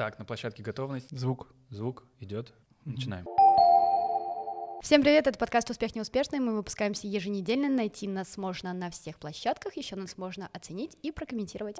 Так, на площадке готовность. Звук. Звук идет. Начинаем. Всем привет, это подкаст «Успех неуспешный». Мы выпускаемся еженедельно. Найти нас можно на всех площадках, еще нас можно оценить и прокомментировать.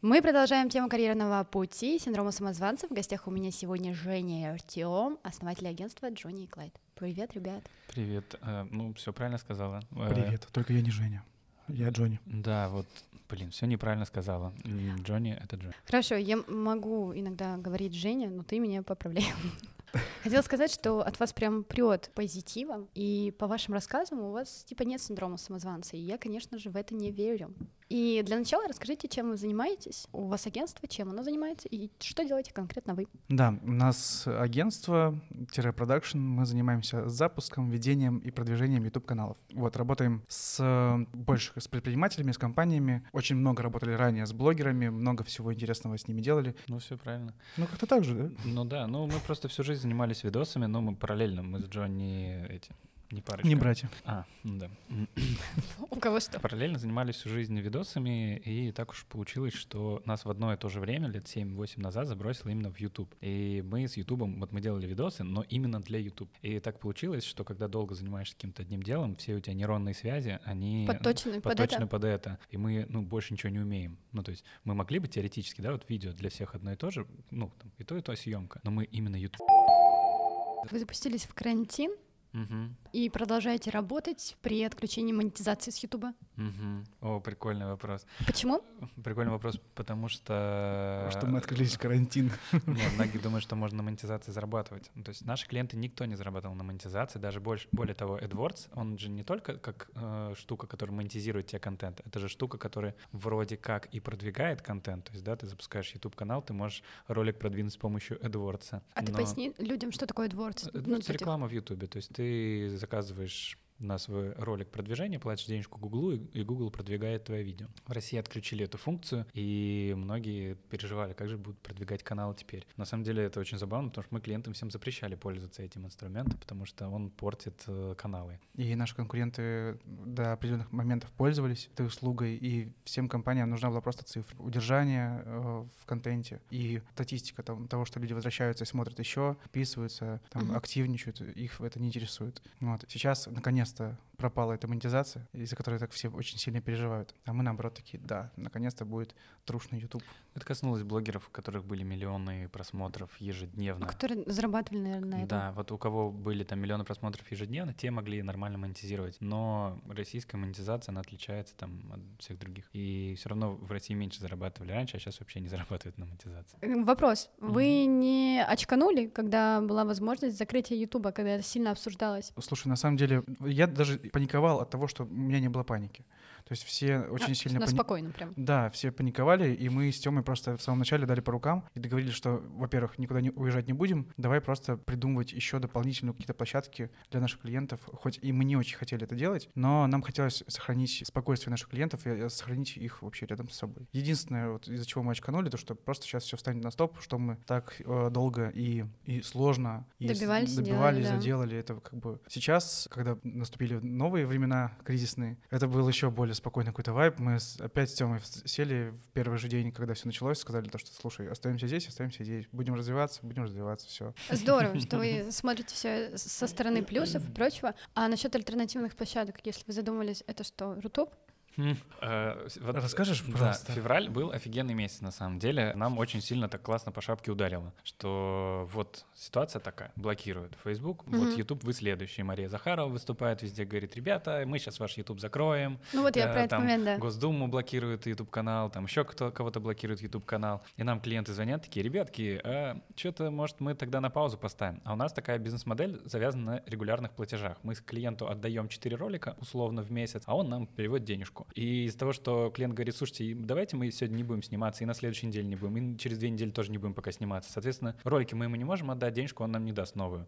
Мы продолжаем тему карьерного пути, синдрома самозванца. В гостях у меня сегодня Женя и Артем, основатели агентства Джонни и Клайд. Привет, ребят. Привет. Э, ну, все правильно сказала. Э, Привет, только я не Женя. Я Джонни. Да, вот, блин, все неправильно сказала. Джонни — это Джонни. Хорошо, я могу иногда говорить Женя, но ты меня поправляй. Хотела сказать, что от вас прям прет позитивом, и по вашим рассказам у вас типа нет синдрома самозванца, и я, конечно же, в это не верю. И для начала расскажите, чем вы занимаетесь, у вас агентство, чем оно занимается, и что делаете конкретно вы. Да, у нас агентство-продакшн, мы занимаемся запуском, ведением и продвижением YouTube-каналов. Вот, работаем с больше с предпринимателями, с компаниями, очень много работали ранее с блогерами, много всего интересного с ними делали. Ну, все правильно. Ну, как-то так же, да? Ну да, ну мы просто всю жизнь занимались видосами, но мы параллельно, мы с Джонни эти, не парочка. Не братья. А, ну да. У кого что? Параллельно занимались всю жизнь видосами, и так уж получилось, что нас в одно и то же время, лет 7-8 назад, забросило именно в YouTube. И мы с YouTube, вот мы делали видосы, но именно для YouTube. И так получилось, что когда долго занимаешься каким-то одним делом, все у тебя нейронные связи, они Подточены под подточены это? под это. И мы, ну, больше ничего не умеем. Ну, то есть мы могли бы теоретически, да, вот видео для всех одно и то же, ну, там, и то, и то съемка, но мы именно YouTube. Вы запустились в карантин Мгм. и продолжаете работать при отключении монетизации с Ютуба. Мгм. О, прикольный вопрос. Почему? Прикольный вопрос, потому что... Что мы открылись в карантин. Нет, многие думают, что можно на монетизации зарабатывать. То есть наши клиенты никто не зарабатывал на монетизации, даже больше, более того, AdWords, он же не только как э, штука, которая монетизирует тебе контент, это же штука, которая вроде как и продвигает контент. То есть, да, ты запускаешь YouTube-канал, ты можешь ролик продвинуть с помощью AdWords. А ты Но- поясни людям, что такое AdWords? AdWords Ну, — это реклама в YouTube. То есть ты заказываешь на свой ролик продвижения, платишь денежку Гуглу, и Google продвигает твое видео. В России отключили эту функцию, и многие переживали, как же будут продвигать каналы теперь. На самом деле это очень забавно, потому что мы клиентам всем запрещали пользоваться этим инструментом, потому что он портит э, каналы. И наши конкуренты до определенных моментов пользовались этой услугой, и всем компаниям нужна была просто цифра. Удержание э, в контенте и статистика там, того, что люди возвращаются и смотрят еще, подписываются, там, Мгм. активничают, их это не интересует. Вот. Сейчас, наконец-то, пропала эта монетизация, из-за которой так все очень сильно переживают. А мы, наоборот, такие, да, наконец-то будет трушный YouTube. Это коснулось блогеров, у которых были миллионы просмотров ежедневно. которые зарабатывали, наверное, на этом. Да, вот у кого были там миллионы просмотров ежедневно, те могли нормально монетизировать. Но российская монетизация, она отличается там от всех других. И все равно в России меньше зарабатывали раньше, а сейчас вообще не зарабатывают на монетизации. Э, Вопрос. Вы не очканули, когда была возможность закрытия Ютуба, когда это сильно обсуждалось? Слушай, на самом деле, я даже паниковал от того, что у меня не было паники. То есть все очень А, сильно... На пани- спокойно прям. Да, все паниковали, и мы с Тёмой просто в самом начале дали по рукам и договорились, что, во-первых, никуда не уезжать не будем, давай просто придумывать еще дополнительные какие-то площадки для наших клиентов, хоть и мы не очень хотели это делать, но нам хотелось сохранить спокойствие наших клиентов и э, сохранить их вообще рядом с собой. Единственное, вот из-за чего мы очканули, то что просто сейчас все встанет на стоп, что мы так э, долго и, и сложно и Добивались добивались, делали, да. заделали, это как бы сейчас, когда наступили новые времена кризисные, это был еще более спокойный какой-то вайб. Мы с- опять с Тёмой сели в первый же день, когда все началось, сказали то, что слушай, остаемся здесь, остаемся здесь, будем развиваться, будем развиваться, все. Здорово, что вы смотрите все со стороны плюсов и прочего. А насчет альтернативных площадок, если вы задумались, это что, Рутуб? Э, вот, Расскажешь, да, пожалуйста? февраль был офигенный месяц, на самом деле. Нам очень сильно так классно по шапке ударило, что вот ситуация такая, блокируют Facebook, вот Мгм. YouTube вы следующий. Мария Захарова выступает везде, говорит, ребята, мы сейчас ваш YouTube закроем. Ну вот я Э, про этот там момент, да. Госдуму блокирует YouTube канал, там еще кто кого-то блокирует YouTube канал. И нам клиенты звонят такие, ребятки, что-то, может, мы тогда на паузу поставим. А у нас такая бизнес-модель завязана на регулярных платежах. Мы клиенту отдаем 4 ролика условно в месяц, а он нам переводит денежку. И из-за того, что клиент говорит, слушайте, давайте мы сегодня не будем сниматься, и на следующей неделе не будем, и через две недели тоже не будем пока сниматься. Соответственно, ролики мы ему не можем отдать, денежку он нам не даст новую.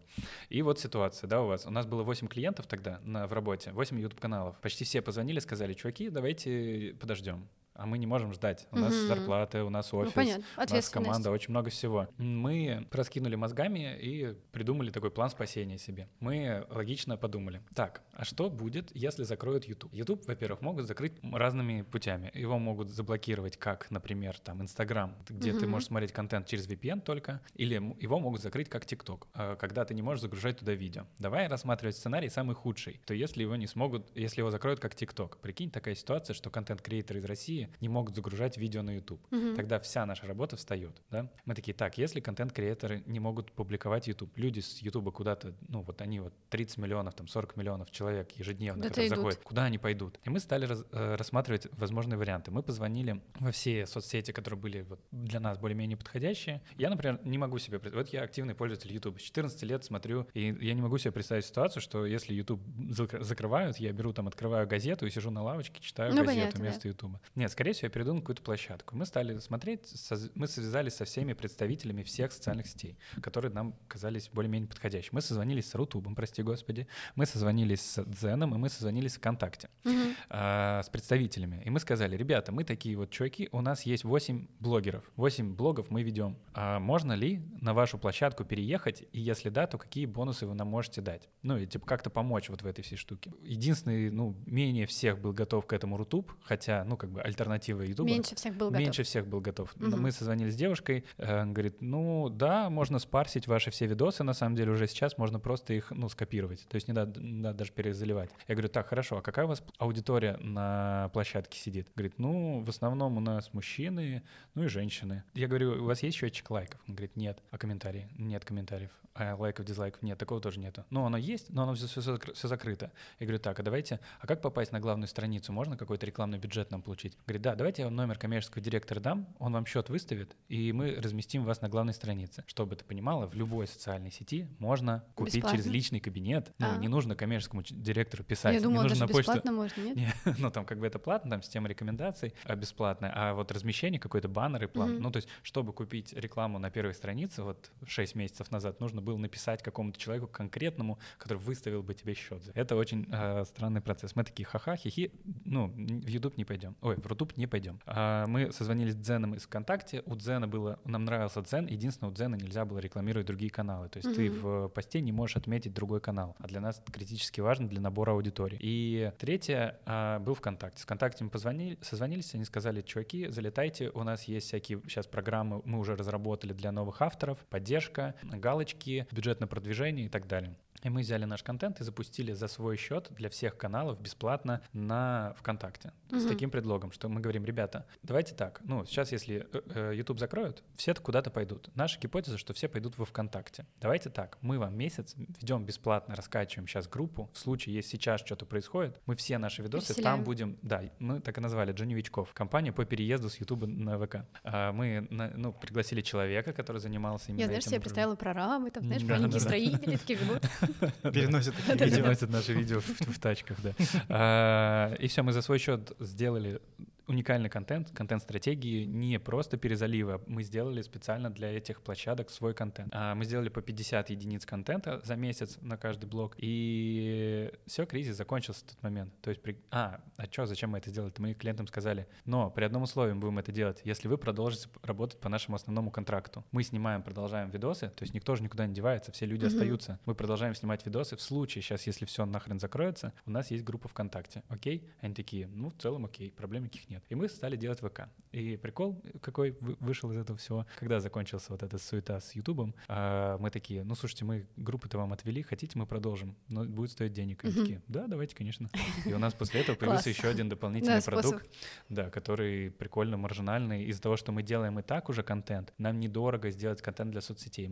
И вот ситуация, да, у вас. У нас было 8 клиентов тогда на, в работе, 8 YouTube-каналов. Почти все позвонили, сказали, чуваки, давайте подождем. А мы не можем ждать. У нас Мгм. зарплаты, у нас офис, Ну, у нас Ответственность. команда, очень много всего. Мы раскинули мозгами и придумали такой план спасения себе. Мы логично подумали, так, а что будет, если закроют YouTube? YouTube, во-первых, могут закрыть разными путями. Его могут заблокировать, как, например, там, Instagram, где ты Мгм. можешь смотреть контент через VPN только, или его могут закрыть как TikTok, э, когда ты не можешь загружать туда видео. Давай рассматривать сценарий самый худший, то если его не смогут, если его закроют как TikTok. Прикинь, такая ситуация, что контент-креаторы из России не могут загружать видео на YouTube. Мгм. Тогда вся наша работа встает, да? Мы такие, так, если контент-креаторы не могут публиковать YouTube, люди с YouTube куда-то, ну вот они вот 30 миллионов, там 40 миллионов человек ежедневно, которые идут. заходят, куда они пойдут? И мы стали раз- э, рассматривать возможные варианты. Мы позвонили во все соцсети, которые были вот для нас более-менее подходящие. Я, например, не могу себе представить, вот я активный пользователь YouTube, с 14 лет смотрю, и я не могу себе представить ситуацию, что если YouTube зак- закрывают, я беру там, открываю газету и сижу на лавочке, читаю Ну, газету понятно, да. вместо YouTube. Нет, скорее всего, я перейду на какую-то площадку. Мы стали смотреть, мы связались со всеми представителями всех социальных сетей, которые нам казались более-менее подходящими. Мы созвонились с Рутубом, прости господи, мы созвонились с Дзеном, и мы созвонились с ВКонтакте Мгм. а, с представителями. И мы сказали, ребята, мы такие вот чуваки, у нас есть 8 блогеров. 8 блогов мы ведем. А можно ли на вашу площадку переехать? И если да, то какие бонусы вы нам можете дать? Ну, и типа как-то помочь вот в этой всей штуке. Единственный, ну, менее всех был готов к этому Рутуб, хотя, ну, как бы альтернатива Ютуба. Меньше всех был готов. Меньше всех был готов. Мгм. Мы созвонились с девушкой, э, говорит, ну да, можно спарсить ваши все видосы, на самом деле уже сейчас можно просто их, ну, скопировать, то есть не надо, не надо даже перезаливать. Я говорю, так, хорошо, а какая у вас аудитория на площадке сидит? Говорит, ну, в основном у нас мужчины, ну и женщины. Я говорю, у вас есть счетчик лайков? Он говорит, нет. А комментарии? Нет комментариев. А лайков, дизлайков? Нет, такого тоже нету. Ну, оно есть, но оно все, все, закрыто. Я говорю, так, а давайте, а как попасть на главную страницу? Можно какой-то рекламный бюджет нам получить? Говорит, да, давайте я вам номер коммерческого директора дам, он вам счет выставит, и мы разместим вас на главной странице. Чтобы ты понимала, в любой социальной сети можно купить Бесплатно? через личный кабинет. Ну, А. не нужно коммерческому директору писать. Я не думала, нужно даже почту. бесплатно можно, нет? Не, ну там как бы это платно, там система рекомендаций а, бесплатная, а вот размещение какой-то баннер и план. Мгм. Ну то есть, чтобы купить рекламу на первой странице, вот 6 месяцев назад, нужно было написать какому-то человеку конкретному, который выставил бы тебе счет. Это очень э, странный процесс. Мы такие, ха-ха, хихи, ну в YouTube не пойдем, ой, в Рутуб не пойдем. А, мы созвонились с Дзеном из ВКонтакте, у Дзена было, нам нравился Дзен, единственное, у Дзена нельзя было рекламировать другие каналы, то есть ты Мгм. в посте не можешь отметить другой канал, а для нас это критически важно для набора аудитории. И третье а, был ВКонтакте. С ВКонтакте мы позвонили, созвонились, они сказали, чуваки, залетайте, у нас есть всякие сейчас программы, мы уже разработали для новых авторов, поддержка, галочки, бюджетное продвижение и так далее. И мы взяли наш контент и запустили за свой счет для всех каналов бесплатно на ВКонтакте. С Мгм. таким предлогом, что мы говорим, ребята, давайте так, ну, сейчас если э, э, YouTube закроют, все куда-то пойдут. Наша гипотеза, что все пойдут во ВКонтакте. Давайте так, мы вам месяц ведем бесплатно, раскачиваем сейчас группу. В случае, если сейчас что-то происходит, мы все наши видосы Переселяем. там будем, да, мы так и назвали, Джуневичков, компания по переезду с YouTube на ВК. А мы, ну, пригласили человека, который занимался именно Я, знаешь, этим себе направлением. представила прораба, там, знаешь, Да, маленькие да, да. строители такие живут. Переносят. Переносят наши видео в, в тачках, да. А, И все, мы за свой счет сделали уникальный контент, контент-стратегии, не просто перезаливы, а мы сделали специально для этих площадок свой контент. А, Мы сделали по 50 единиц контента за месяц на каждый блок, и все, кризис закончился в тот момент. То есть, при... а, а что, зачем мы это сделали? Мы клиентам сказали, но при одном условии мы будем это делать, если вы продолжите работать по нашему основному контракту. Мы снимаем, продолжаем видосы, то есть никто же никуда не девается, все люди Мгм. остаются. Мы продолжаем снимать видосы. В случае сейчас, если все нахрен закроется, у нас есть группа ВКонтакте. Окей? Они такие, ну, в целом окей, проблем никаких нет. И мы стали делать ВК. И прикол какой вы- вышел из этого всего, когда закончился вот эта суета с Ютубом, а, мы такие, ну, слушайте, мы группы-то вам отвели, хотите, мы продолжим, но будет стоить денег. И такие, да, давайте, конечно. И у нас после этого появился еще один дополнительный продукт, да, который прикольно маржинальный. Из-за того, что мы делаем и так уже контент, нам недорого сделать контент для соцсетей.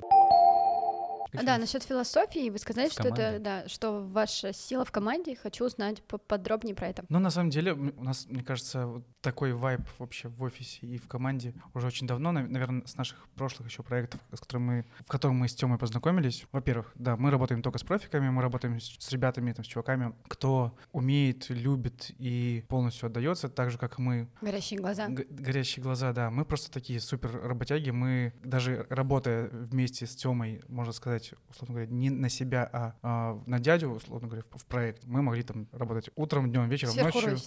Да, насчет философии вы сказали, В что это, команде. да, что ваша сила в команде. Хочу узнать подробнее про это. Ну, на самом деле, у нас, мне кажется, вот такой вайб вообще в офисе и в команде уже очень давно, наверное, с наших прошлых еще проектов, с которыми мы, в котором мы с Тёмой познакомились. Во-первых, да, мы работаем только с профиками, мы работаем с, с ребятами, там, с чуваками, кто умеет, любит и полностью отдается, так же, как мы. Горящие глаза. Г- горящие глаза, да. Мы просто такие супер работяги. Мы даже работая вместе с Тёмой, можно сказать, брать, условно говоря, не на себя, а, а на дядю, условно говоря, в, в проект. Мы могли там работать утром, днем, вечером, ночью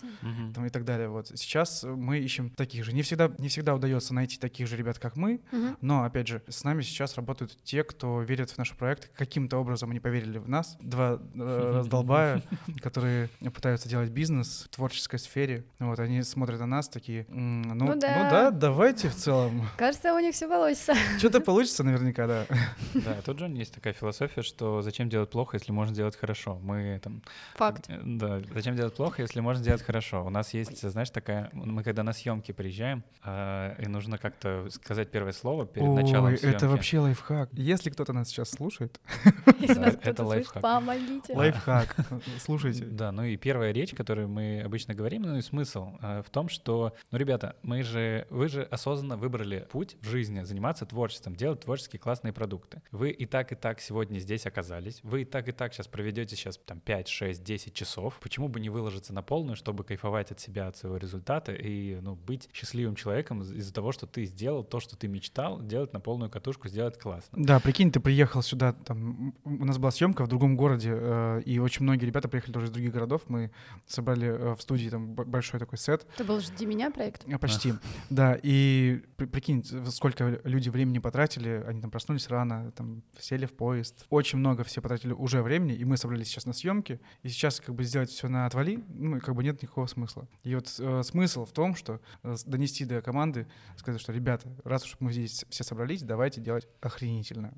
там, и так далее. Вот сейчас мы ищем таких же. Не всегда, не всегда удается найти таких же ребят, как мы, Мгм. но, опять же, с нами сейчас работают те, кто верит в наш проект. Каким-то образом они поверили в нас. Два э, раздолбая, которые пытаются делать бизнес в творческой сфере. Вот, они смотрят на нас такие, «М, ну, Ну ну да. да, давайте в целом. Кажется, у них все получится. Что-то получится наверняка, да. Да, тут Джон есть такая философия, что зачем делать плохо, если можно делать хорошо. Мы там Факт. Э, Да, зачем делать плохо, если можно сделать хорошо? У нас есть, знаешь, такая, мы когда на съемки приезжаем, а, и нужно как-то сказать первое слово перед началом Ой, съемки. это вообще лайфхак. Если кто-то нас сейчас слушает, Если Да, нас это кто-то слышит, лайфхак. помогите. лайфхак, слушайте. Да, ну и первая речь, которую мы обычно говорим, ну и смысл э, в том, что, ну, ребята, мы же, вы же осознанно выбрали путь в жизни заниматься творчеством, делать творческие классные продукты. Вы и так, и так сегодня здесь оказались, вы и так, и так сейчас проведете сейчас там 5, 6, 10 часов. Почему бы не выложиться на полную, чтобы кайфовать от себя, от своего результата и, ну, быть счастливым человеком из- из-за того, что ты сделал то, что ты мечтал, делать на полную катушку, сделать классно. Да, прикинь, ты приехал сюда, там, у нас была съемка в другом городе, э, и очень многие ребята приехали тоже из других городов. Мы собрали э, в студии там большой такой сет, Это был «Жди меня» проект. э, почти, да, и при- прикинь, сколько люди времени потратили, они там проснулись рано, там, сели в поезд. Очень много все потратили уже времени, и мы собрались сейчас на съемки, и сейчас как бы сделать все на отвали, ну, как бы нет никакого смысла. И вот э, смысл в том, что э, донести до команды, сказать, что, ребята, раз уж мы здесь все собрались, давайте делать охренительно.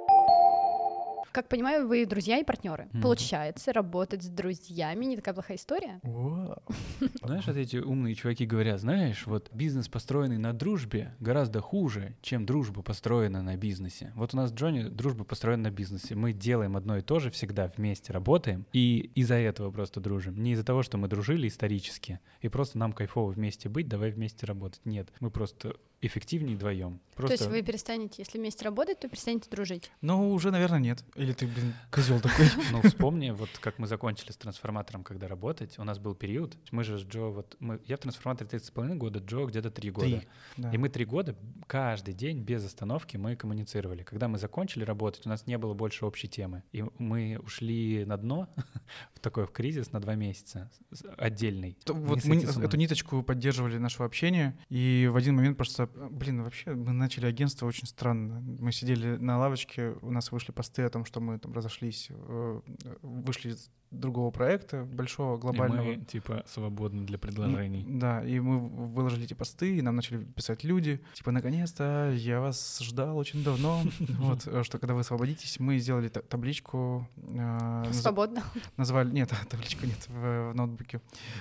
Как понимаю, вы друзья и партнеры. Мгм. Получается, работать с друзьями не такая плохая история. Вау. Знаешь, вот эти умные чуваки говорят, знаешь, вот бизнес, построенный на дружбе, гораздо хуже, чем дружба, построенная на бизнесе. Вот у нас Джонни дружба построена на бизнесе. Мы делаем одно и то же всегда вместе, работаем, и из-за этого просто дружим. Не из-за того, что мы дружили исторически, и просто нам кайфово вместе быть, давай вместе работать. Нет, мы просто эффективнее вдвоем. То Просто... есть вы перестанете, если вместе работать, то перестанете дружить. Ну, уже, наверное, нет. Или ты, блин, козел такой. Ну, вспомни, вот как мы закончили с трансформатором, когда работать, у нас был период, мы же с Джо, вот, мы, я в трансформаторе 30,5 года, Джо где-то 3 года. И мы три года каждый день без остановки мы коммуницировали. Когда мы закончили работать, у нас не было больше общей темы. И мы ушли на дно, в такой в кризис на два месяца, с- отдельный. То Вот мы эту ниточку поддерживали нашего общения, и в один момент просто, блин, вообще мы начали агентство очень странно. Мы сидели на лавочке, у нас вышли посты о том, что мы там разошлись, э, вышли другого проекта большого, И глобального. мы, типа, свободны для предложений. Да, и мы выложили эти посты, и нам начали писать люди, типа, наконец-то, я вас ждал очень давно, вот, э, что когда вы освободитесь, мы сделали та- табличку, э, Свободно. назвали, нет, табличку нет в, ноутбуке,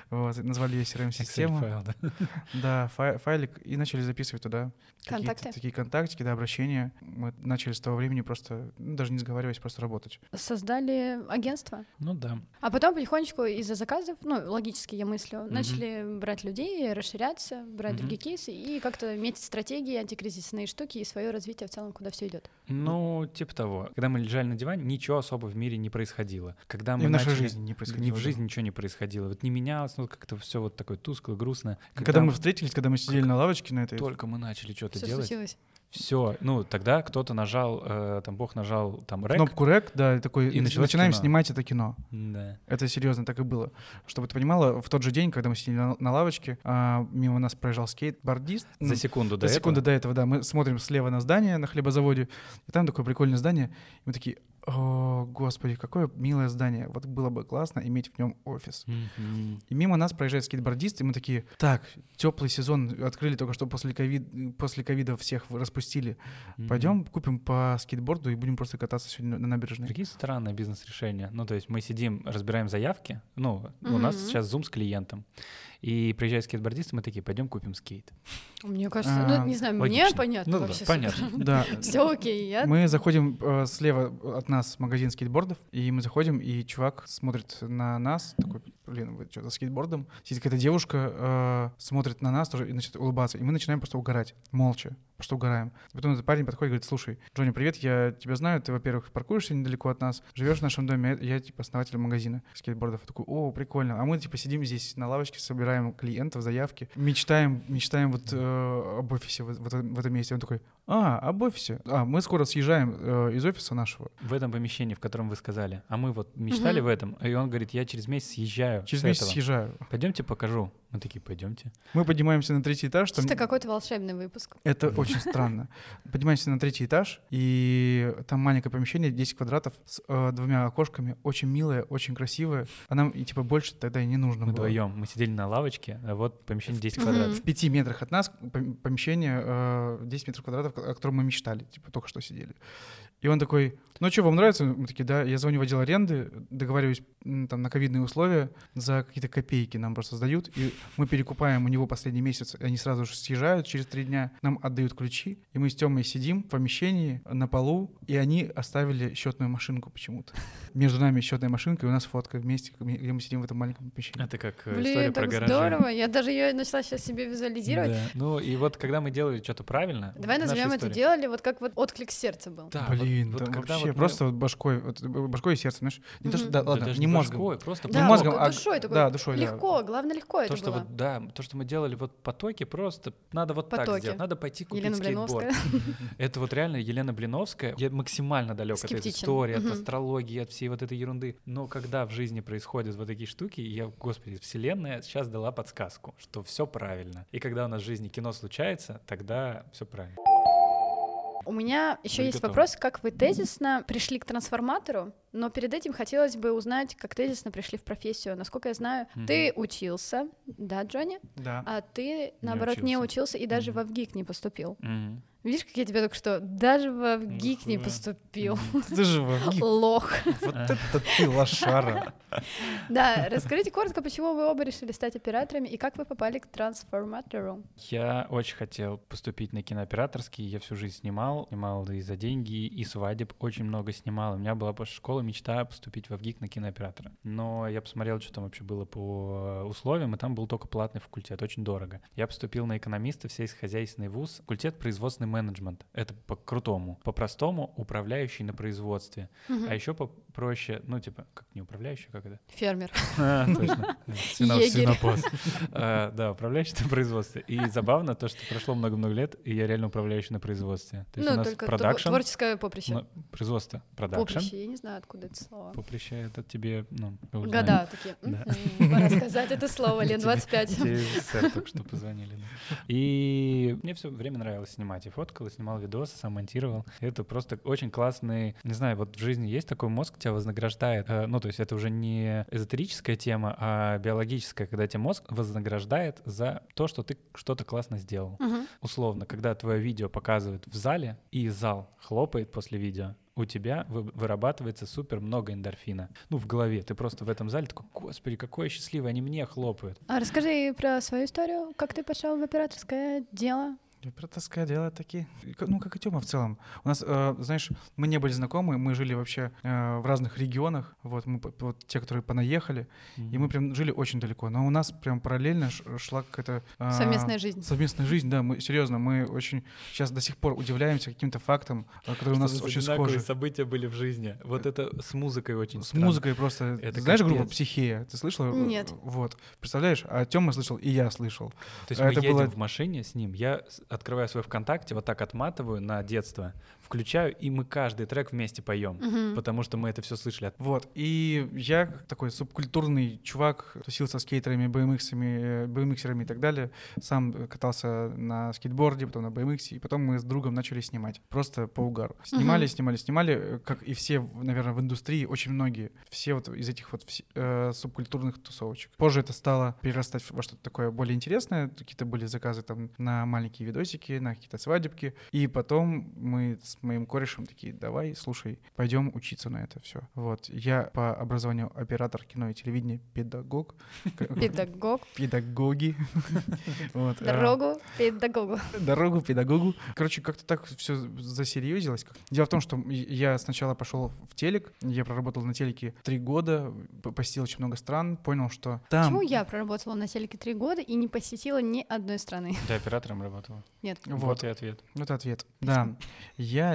вот, и назвали ее CRM-систему, да. да, фай- файлик, и начали записывать туда Контакты. такие контактики, да, обращения. Мы начали с того времени просто, ну, даже не сговариваясь, просто работать. Создали агентство. Ну да. А потом потихонечку из-за заказов, ну, логически я мыслю, начали брать людей, расширяться, брать Мгм. другие кейсы и как-то метить стратегии, антикризисные штуки и свое развитие в целом, куда все идет. Ну, типа того. Когда мы лежали на диване, ничего особо в мире не происходило. Когда мы И в нашей начали- жизни не происходило. Ни в жизни ничего не происходило. Вот не менялось, ну как-то все вот такое тускло, грустно. Когда мы встретились, когда мы сидели на лавочке на этой, только мы начали что-то делать, случилось. Все, ну тогда кто-то нажал, э, там Бог нажал там рек, кнопку рек, да, и такой, И «Нач- началось начинаем кино». снимать это кино. да. Это серьезно так и было. Чтобы ты понимала, в тот же день, когда мы сидели на, на лавочке, а, мимо нас проезжал скейтбордист. За Ну, секунду до до секунды этого. до этого, да. Мы смотрим слева на здание на хлебозаводе, и там такое прикольное здание. И мы такие, о, господи, какое милое здание. Вот было бы классно иметь в нем офис. Мгм. И мимо нас проезжает скейтбордист, и мы такие, так, теплый сезон открыли только что после, ковид, после ковида всех распустили. Мгм. Пойдем купим по скейтборду и будем просто кататься сегодня на набережной. Какие странные бизнес-решения. Ну, то есть мы сидим, разбираем заявки. Ну, у нас сейчас зум с клиентом. И приезжает скейтбордист, и мы такие, пойдем купим скейт. Мне кажется, А, ну, не знаю, мне понятно Ну да, вообще. понятно. Да, Все окей, я... Мы заходим э, слева от нас магазин скейтбордов, и мы заходим, и чувак смотрит на нас, такой, блин, вы что, за скейтбордом? Сидит какая-то девушка, э, смотрит на нас тоже и начинает улыбаться, и мы начинаем просто угорать, молча. Просто угораем. Потом этот парень подходит и говорит, слушай, Джонни, привет, я тебя знаю, ты, во-первых, паркуешься недалеко от нас, живешь в нашем доме, я, типа, основатель магазина скейтбордов. Я такой, о, прикольно. А мы, типа, сидим здесь на лавочке, собираем клиентов, заявки, мечтаем, мечтаем вот э, об офисе вот, вот в этом месте. Он такой, а, об офисе. А, мы скоро съезжаем э, из офиса нашего. В этом помещении, в котором вы сказали. А мы вот мечтали Мгм. в этом, и он говорит, я через месяц съезжаю. Через месяц этого. съезжаю. Пойдемте покажу. Мы такие, пойдемте. Мы поднимаемся на третий этаж. Там... Это какой-то волшебный выпуск. Это очень странно. Поднимаемся на третий этаж, и там маленькое помещение, 10 квадратов, с э, двумя окошками, очень милое, очень красивое. А нам, и, типа, больше тогда и не нужно Мы было. вдвоем. Мы сидели на лавочке, а вот помещение 10 Мгм. квадратов. В пяти метрах от нас пом- помещение э, 10 метров квадратов, о котором мы мечтали, типа, только что сидели. И он такой, ну что, вам нравится? Мы такие, да. Я звоню в отдел аренды, договариваюсь там на ковидные условия, за какие-то копейки нам просто сдают, и мы перекупаем у него последний месяц, они сразу же съезжают через три дня, нам отдают ключи, и мы с Тёмой сидим в помещении на полу, и они оставили счетную машинку почему-то. Между нами счетная машинка, и у нас фотка вместе, где мы сидим в этом маленьком помещении. Это как э, история Блин, про так гаражи. здорово. Я даже ее начала сейчас себе визуализировать. Да. Ну и вот когда мы делали что-то правильно. Давай наша назовем это история- делали вот как вот отклик сердца был. Да, вот- Блин, вот там когда вообще вот мы- просто вот башкой, вот, башкой и сердцем, знаешь, не то, что, да, Да ладно, не мозгом, башкой, просто Да, не мозгом, вот а душой такой. да, душой, да. Легко, главное легко это то, что было. вот, да, то, что мы делали вот потоки, просто надо вот так Потоки. сделать. Надо пойти купить Елена скейтборд. Это вот реально Елена Блиновская. Я максимально далек от этой истории, от астрологии, от всей вот этой ерунды. Но когда в жизни происходят вот такие штуки, я, господи, вселенная сейчас дала подсказку, что все правильно. И когда у нас в жизни кино случается, тогда все правильно. У меня еще Будь есть готова. вопрос, как вы тезисно пришли к трансформатору, но перед этим хотелось бы узнать, как тезисно пришли в профессию. Насколько я знаю, Мгм. ты учился, да, Джонни? Да. А ты, наоборот, не учился. учился и даже Мгм. во ВГИК не поступил. Мгм. Видишь, как я тебе только что даже во ВГИК не поступил. Ты же во ВГИК. Лох. Вот это ты лошара. Да, расскажите коротко, почему вы оба решили стать операторами и как вы попали к трансформатору. Я очень хотел поступить на кинооператорский, я всю жизнь снимал, снимал и за деньги, и свадеб очень много снимал. У меня была после школы мечта поступить в ВГИК на кинооператора. Но я посмотрел, что там вообще было по условиям, и там был только платный факультет, очень дорого. Я поступил на экономиста в сельскохозяйственный вуз, факультет производственный менеджмент. Это по-крутому. По-простому управляющий на производстве. А еще попроще, ну типа, как не управляющий, как это? Фермер. А, точно. Свино- Егерь. Свинопас. А, Да, управляющий на производстве. И забавно то, что прошло много-много лет, и я реально управляющий на производстве. То есть у Ну, нас только тво- продакшн, творческое поприще. ну, производство, продакшн. Поприще, я не знаю, откуда это слово. Поприще это тебе, ну. Года такие. Да. «Мгм, Пора сказать это слово, лет Тебе- 25. Тебе только что позвонили. И мне все время нравилось снимать. И фоткал, и снимал видосы, сам монтировал. Это просто очень классный... Не знаю, вот в жизни есть такой мозг, тебя вознаграждает. Э, Ну, то есть это уже не эзотерическая тема, а биологическая, когда тебя мозг вознаграждает за то, что ты что-то классно сделал. Условно, когда твое видео показывают в зале, и зал хлопает после видео, у тебя вы- вырабатывается супер много эндорфина. Ну, в голове. Ты просто в этом зале такой, господи, какое счастливое, они мне хлопают. А расскажи про свою историю, как ты пошел в операторское дело. Операторское дело такие. Ну, как и Тёма в целом. У нас, э, знаешь, мы не были знакомы, мы жили вообще э, в разных регионах. Вот мы, вот те, которые понаехали, и мы прям жили очень далеко. Но у нас прям параллельно шла какая-то... э, Совместная жизнь. Совместная жизнь, да, мы серьезно, мы очень сейчас до сих пор удивляемся каким-то фактам, э, которые у нас очень схожи. события были в жизни. Вот это с музыкой очень С странно. музыкой просто. Это Ты знаешь группу. Психея? Ты слышала? Нет. Вот. Представляешь? А Тёма слышал, и я слышал. То есть Это мы едем было- в машине с ним, я открываю свой ВКонтакте, вот так отматываю на детство, включаю, и мы каждый трек вместе поем, Мгм. потому что мы это все слышали. Вот. И я такой субкультурный чувак, тусил со скейтерами, BMX-ами, э, BMX-ерами и так далее. Сам катался на скейтборде, потом на BMX, и потом мы с другом начали снимать. Просто по угару. Снимали, Мгм. снимали, снимали, э, как и все, наверное, в индустрии, очень многие. Все вот из этих вот э, субкультурных тусовочек. Позже это стало перерастать во что-то такое более интересное. Какие-то были заказы там на маленькие видосики, на какие-то свадебки. И потом мы с моим корешем такие, давай, слушай, пойдем учиться на это все. Вот. Я по образованию оператор кино и телевидения, педагог. Педагог. Педагоги. А, Дорогу педагогу. Дорогу педагогу. Короче, как-то так все засерьезилось. Дело в том, что я сначала пошел в телек, я проработал на телеке три года, посетил очень много стран, понял, что там... Почему я проработала на телеке три года и не посетила ни одной страны? Ты оператором работала? Нет. Вот. Вот и ответ. Вот ответ. Да. Я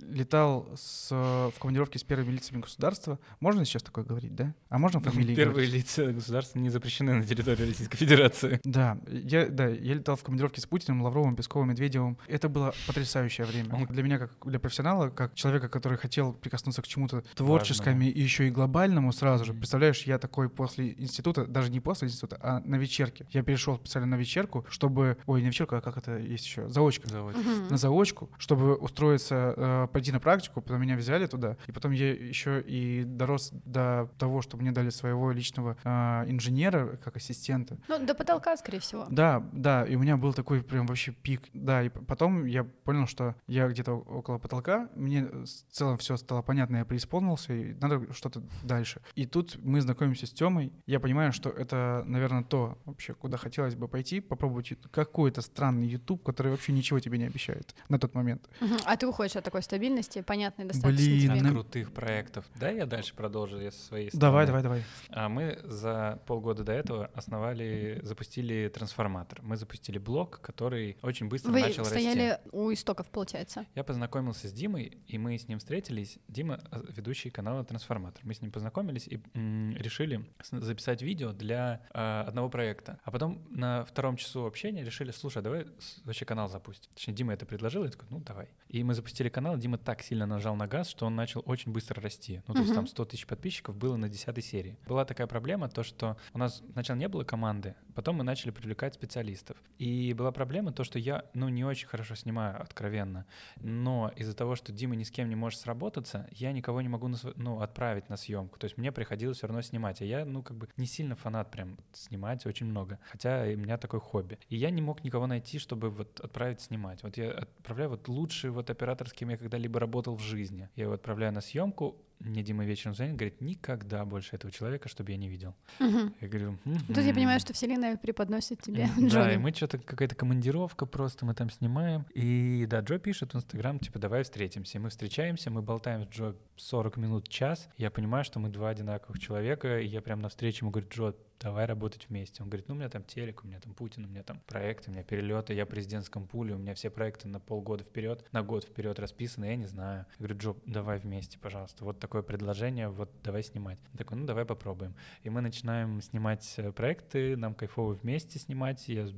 летал с, в командировке с первыми лицами государства. Можно сейчас такое говорить, да? А можно фамилии Первые говорить? лица государства не запрещены на территории Российской Федерации. Да, я, да, я летал в командировке с Путиным, Лавровым, Песковым, Медведевым. Это было потрясающее время. Для меня, как для профессионала, как человека, который хотел прикоснуться к чему-то творческому и еще и глобальному сразу же. Представляешь, я такой после института, даже не после института, а на вечерке. Я перешел специально на вечерку, чтобы... Ой, не вечерку, а как это есть еще? Заочка. Мгм. на заочку, чтобы устроиться, э, пойти на практику, потом меня взяли туда, и потом я еще и дорос до того, что мне дали своего личного э, инженера как ассистента. Ну, до потолка, скорее всего. Да, да, и у меня был такой прям вообще пик, да, и потом я понял, что я где-то около потолка, мне в целом все стало понятно, я преисполнился, и надо что-то дальше. И тут мы знакомимся с Тёмой, я понимаю, что это, наверное, то вообще, куда хотелось бы пойти, попробовать какой-то странный YouTube, который вообще ничего тебе не обещает на тот момент. А ты уходишь от такой стабильности, понятной достаточно Блин, тебе. На- крутых проектов. Да, я дальше продолжу я со своей Давай, стороны. давай, давай. А мы за полгода до этого основали, запустили трансформатор. Мы запустили блог, который очень быстро Вы начал стояли расти. у истоков, получается. Я познакомился с Димой, и мы с ним встретились. Дима ведущий канала Трансформатор. Мы с ним познакомились и м, решили записать видео для э, одного проекта. А потом на втором часу общения решили, слушай, давай вообще канал запустим. Точнее, Дима это предложил, я такой, ну давай. И мы запустили канал, Дима так сильно нажал на газ, что он начал очень быстро расти. Ну, то есть Мгм. там 100 тысяч подписчиков было на 10 серии. Была такая проблема, то, что у нас сначала не было команды, потом мы начали привлекать специалистов. И была проблема то, что я, ну, не очень хорошо снимаю, откровенно. Но из-за того, что Дима ни с кем не может сработаться, я никого не могу ну, отправить на съемку. То есть мне приходилось все равно снимать. А я, ну, как бы не сильно фанат прям снимать очень много. Хотя у меня такое хобби. И я не мог никого найти, чтобы вот отправить снимать. Вот я отправляю вот лучший вот оператор, с кем я когда-либо работал в жизни. Я его отправляю на съемку, мне Дима вечером звонит, говорит, никогда больше этого человека, чтобы я не видел. Мгм. Я говорю, Тут я понимаю, что вселенная преподносит тебе Да, и мы что-то, какая-то командировка просто, мы там снимаем. И да, Джо пишет в Инстаграм, типа, давай встретимся. И мы встречаемся, мы болтаем с Джо 40 минут, час. Я понимаю, что мы два одинаковых человека, и я прям на встрече ему говорю, Джо, давай работать вместе. Он говорит, ну, у меня там телек, у меня там Путин, у меня там проекты, у меня перелеты, я в президентском пуле, у меня все проекты на полгода вперед, на год вперед расписаны, я не знаю. Я говорю, Джо, давай вместе, пожалуйста. Вот такое предложение, вот давай снимать. Он такой, ну, давай попробуем. И мы начинаем снимать э, проекты, нам кайфово вместе снимать. Я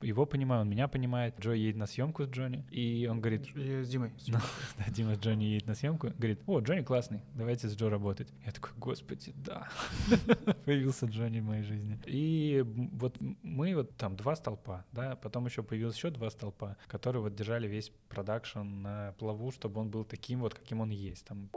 его понимаю, он меня понимает. Джо едет на съемку с Джонни, и он говорит, с Димой. Ну, да, Дима с Джонни едет на съемку, говорит, о, Джонни классный, давайте с Джо работать. Я такой, господи, да. Появился Джонни в моей жизни. И м, вот мы вот там два столпа, да, потом еще появилось еще два столпа, которые вот держали весь продакшн на плаву, чтобы он был таким вот, каким он есть. Там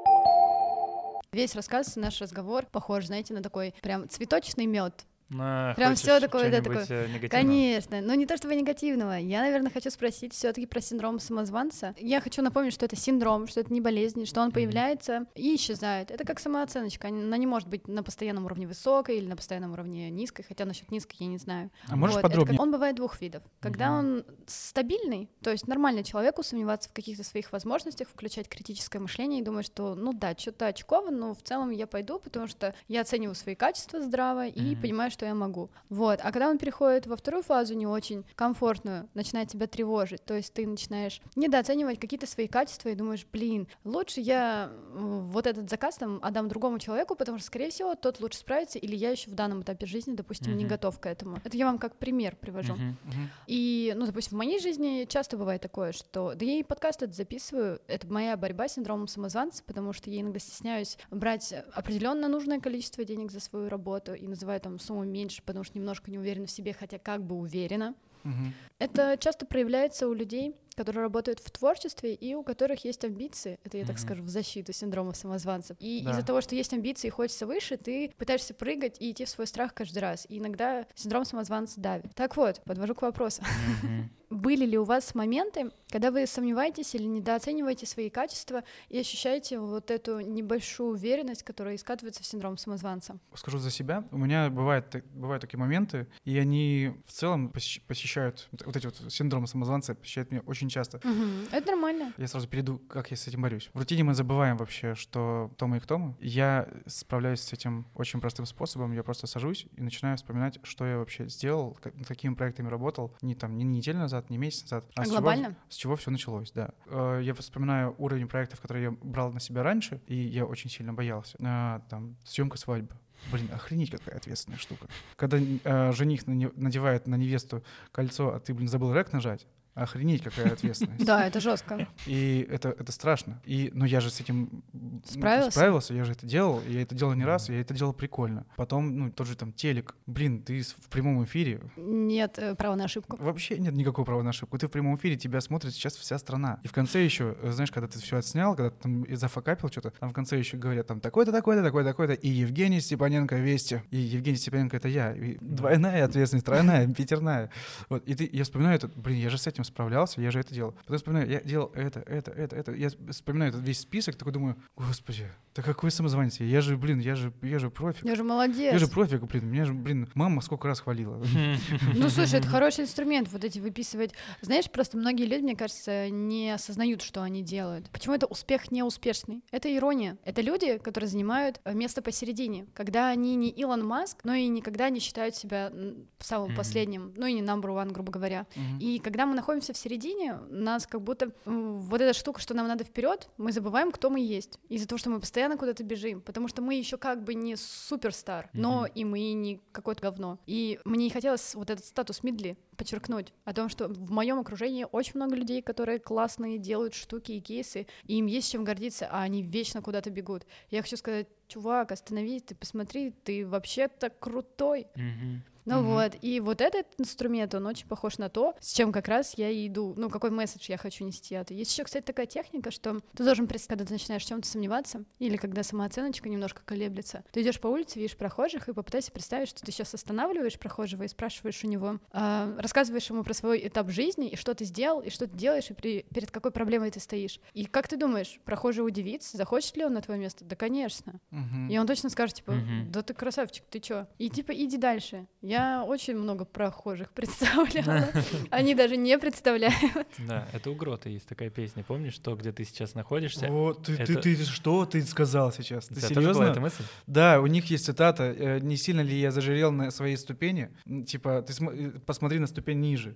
Весь рассказ, наш разговор похож, знаете, на такой прям цветочный мед. На, Прям всё такое, да, такое, э, негативного? Конечно, но не то чтобы негативного. Я, наверное, хочу спросить все-таки про синдром самозванца. Я хочу напомнить, что это синдром, что это не болезнь, что он появляется и исчезает. Это как самооценочка. Она не может быть на постоянном уровне высокой или на постоянном уровне низкой, хотя насчет низкой я не знаю. А можешь Вот, это как- подробнее? Он бывает двух видов. Когда Мгм. он стабильный, то есть нормально человеку сомневаться в каких-то своих возможностях, включать критическое мышление и думать, что ну да, что-то очково, но в целом я пойду, потому что я оцениваю свои качества здраво и Мгм. понимаю, что я могу. Вот. А когда он переходит во вторую фазу, не очень комфортную, начинает тебя тревожить, то есть ты начинаешь недооценивать какие-то свои качества и думаешь, блин, лучше я вот этот заказ там отдам другому человеку, потому что, скорее всего, тот лучше справится, или я еще в данном этапе жизни, допустим, не Мгм. готов к этому. Это я вам как пример привожу. Мгм. Мгм. И, ну, допустим, в моей жизни часто бывает такое, что... Да я и подкаст этот записываю, это моя борьба с синдромом самозванца, потому что я иногда стесняюсь брать определенно нужное количество денег за свою работу и называю там сумму меньше, потому что немножко не уверена в себе, хотя как бы уверена. Мгм. Это часто проявляется у людей, которые работают в творчестве и у которых есть амбиции. Это я так Мгм. скажу в защиту синдрома самозванца. И Да. из-за того, что есть амбиции и хочется выше, ты пытаешься прыгать и идти в свой страх каждый раз. И иногда синдром самозванца давит. Так вот, подвожу к вопросу. Мгм. Были ли у вас моменты, когда вы сомневаетесь или недооцениваете свои качества и ощущаете вот эту небольшую уверенность, которая и скатывается в синдром самозванца? Скажу за себя. У меня бывает, так- бывают такие моменты, и они в целом посещ- посещают, вот эти вот синдромы самозванца посещают меня очень часто. Это нормально. Я сразу перейду, как я с этим борюсь. В рутине мы забываем вообще, что Тома и кто мы. Я справляюсь с этим очень простым способом. Я просто сажусь и начинаю вспоминать, что я вообще сделал, как- над какими проектами работал. Не там, не неделю назад, не месяц назад. А с чего- глобально? с чего все началось, да. Э, Я вспоминаю уровень проектов, которые я брал на себя раньше, и я очень сильно боялся. А, Там, съемка свадьбы. Блин, охренеть, какая ответственная штука. Когда э, жених на не- надевает на невесту кольцо, а ты, блин, забыл рэк нажать, охренеть, какая ответственность. Да, это жестко. И это, это страшно. И, но я же с этим м, Справился? справился, я же это делал, я это делал не раз, я это делал прикольно. Потом, ну, тот же там телек. Блин, ты в прямом эфире. Нет э, права на ошибку. Вообще нет никакого права на ошибку. Ты в прямом эфире, тебя смотрит сейчас вся страна. И в конце еще, э, знаешь, когда ты все отснял, когда ты там и зафакапил что-то, там в конце еще говорят там такой-то, такой-то, такой-то, такой-то, и Евгений Степаненко Вести. И Евгений Степаненко — это я. И двойная ответственность, тройная, пятерная. Вот, и ты, я вспоминаю это, блин, я же с этим справлялся, я же это делал. Потом вспоминаю, я делал это, это, это, это. Я вспоминаю этот весь список, такой думаю, господи, да какой самозванец я? Же, блин, я же, я же профик. Я же молодец. Я же профик, блин, меня же, блин, мама сколько раз хвалила. Ну, слушай, это хороший инструмент, вот эти выписывать. Знаешь, просто многие люди, мне кажется, не осознают, что они делают. Почему это успех неуспешный? Это ирония. Это люди, которые занимают э, место посередине, когда они не Илон Маск, но и никогда не считают себя самым последним, ну и не number one, грубо говоря. И когда мы находимся в середине, нас как будто вот эта штука, что нам надо вперед, мы забываем, кто мы есть. Из-за того, что мы постоянно куда-то бежим. Потому что мы еще как бы не суперстар, но Мгм. и мы не какое-то говно. И мне и хотелось вот этот статус Мидли подчеркнуть о том, что в моем окружении очень много людей, которые классные, делают штуки и кейсы, и им есть чем гордиться, а они вечно куда-то бегут. Я хочу сказать, чувак, остановись, ты посмотри, ты вообще-то крутой. Мгм. Ну Мгм. вот, и вот этот инструмент, он очень похож на то, с чем как раз я и иду, ну, какой месседж я хочу нести. Это. Есть еще, кстати, такая техника, что ты должен, когда ты начинаешь в чем-то сомневаться, или когда самооценочка немножко колеблется, ты идешь по улице, видишь прохожих, и попытайся представить, что ты сейчас останавливаешь прохожего и спрашиваешь у него, а, рассказываешь ему про свой этап жизни, и что ты сделал, и что ты делаешь, и при- перед какой проблемой ты стоишь. И как ты думаешь, прохожий удивится, захочет ли он на твое место? Да, конечно. Мгм. И он точно скажет, типа, Мгм. да ты красавчик, ты чё? И типа, иди дальше. Я очень много прохожих представляла. Они даже не представляют. Да, это у Грота есть такая песня, помнишь, что где ты сейчас находишься? Вот, ты, ты, это- ты что ты сказал сейчас? Ты была серьезно? эта мысль? Да, у них есть цитата. э, Не сильно ли я зажирел на своей ступени? Типа, ты см- э, посмотри на ступень ниже.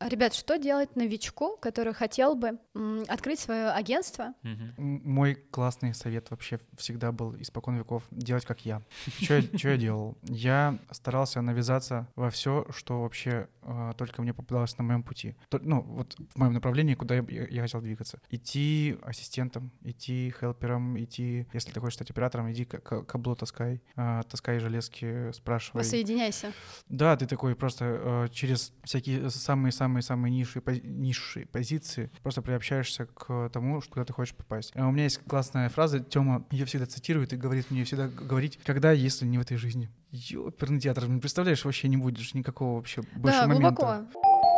А, Ребят, что делать новичку, который хотел бы м, открыть свое агентство? М, Мой классный совет вообще всегда был испокон веков делать как я. Что я, делал? Я старался навязаться во все, что вообще э, только мне попадалось на моем пути. Ну, вот в моем направлении, куда я, хотел двигаться. Идти ассистентом, идти хелпером, идти, если ты хочешь стать оператором, иди кабло таскай, э, таскай железки, спрашивай. Воссоединяйся. Да, ты такой просто э, через всякие самые-самые-самые ниши, пози- ниши позиции просто приобщаешься к тому, что- куда ты хочешь попасть. А у меня есть классная фраза, Тёма ее всегда цитирует и говорит мне всегда говорить, когда, если не в этой жизни. Ёперный театр, ну, представляешь, вообще не будешь никакого вообще больше да, момента. глубоко.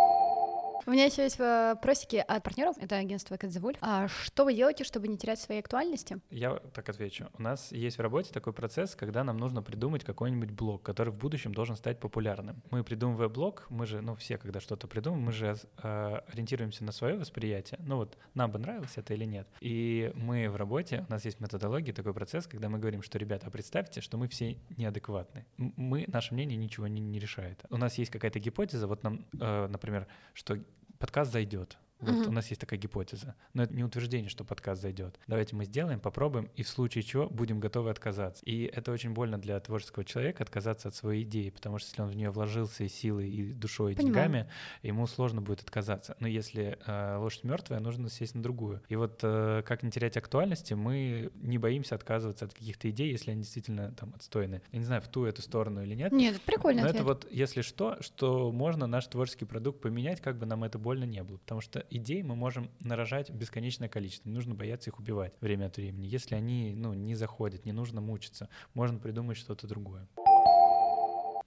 У меня еще есть вопросики от партнеров. Это агентство Кадзевуль. А что вы делаете, чтобы не терять своей актуальности? Я так отвечу. У нас есть в работе такой процесс, когда нам нужно придумать какой-нибудь блог, который в будущем должен стать популярным. Мы придумывая блог, мы же, ну все, когда что-то придумываем, мы же э, ориентируемся на свое восприятие. Ну вот нам бы нравилось это или нет. И мы в работе, у нас есть методология, такой процесс, когда мы говорим, что, ребята, а представьте, что мы все неадекватны. Мы, наше мнение ничего не, не решает. У нас есть какая-то гипотеза, вот нам, э, например, что подкаст зайдет. Вот Мгм. у нас есть такая гипотеза. Но это не утверждение, что подкаст зайдет. Давайте мы сделаем, попробуем, и в случае чего будем готовы отказаться. И это очень больно для творческого человека отказаться от своей идеи, потому что если он в нее вложился и силой, и душой, и Понимаю. деньгами, ему сложно будет отказаться. Но если э, лошадь мертвая, нужно сесть на другую. И вот э, как не терять актуальности, мы не боимся отказываться от каких-то идей, если они действительно там отстойны. Я не знаю, в ту эту сторону или нет. Нет, это прикольный Но ответ. это вот, если что, что можно наш творческий продукт поменять, как бы нам это больно не было. Потому что идей мы можем нарожать бесконечное количество. Не нужно бояться их убивать время от времени. Если они ну, не заходят, не нужно мучиться, можно придумать что-то другое.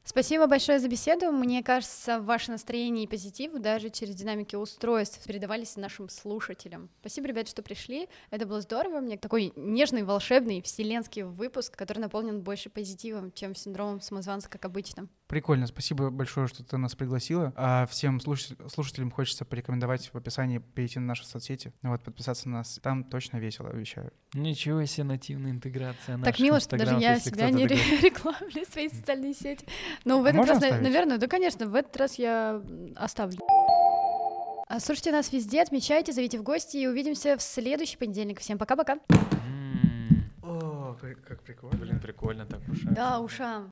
Спасибо большое за беседу. Мне кажется, ваше настроение и позитив даже через динамики устройств передавались нашим слушателям. Спасибо, ребят, что пришли. Это было здорово. Мне такой нежный, волшебный, вселенский выпуск, который наполнен больше позитивом, чем синдромом самозванца, как обычно. Прикольно, спасибо большое, что ты нас пригласила. А всем слуш- слушателям хочется порекомендовать в описании перейти на наши соцсети, вот, подписаться на нас. Там точно весело, обещаю. Ничего себе, нативная интеграция. так мило, что даже я себя не ре- рекламлю, свои социальные сети. Но в А этот можно раз, оставить? наверное, да, конечно, в этот раз я оставлю. А Слушайте нас везде, отмечайте, зовите в гости и увидимся в следующий понедельник. Всем пока-пока. О, как прикольно. Блин, прикольно так, уж. Да, ушам.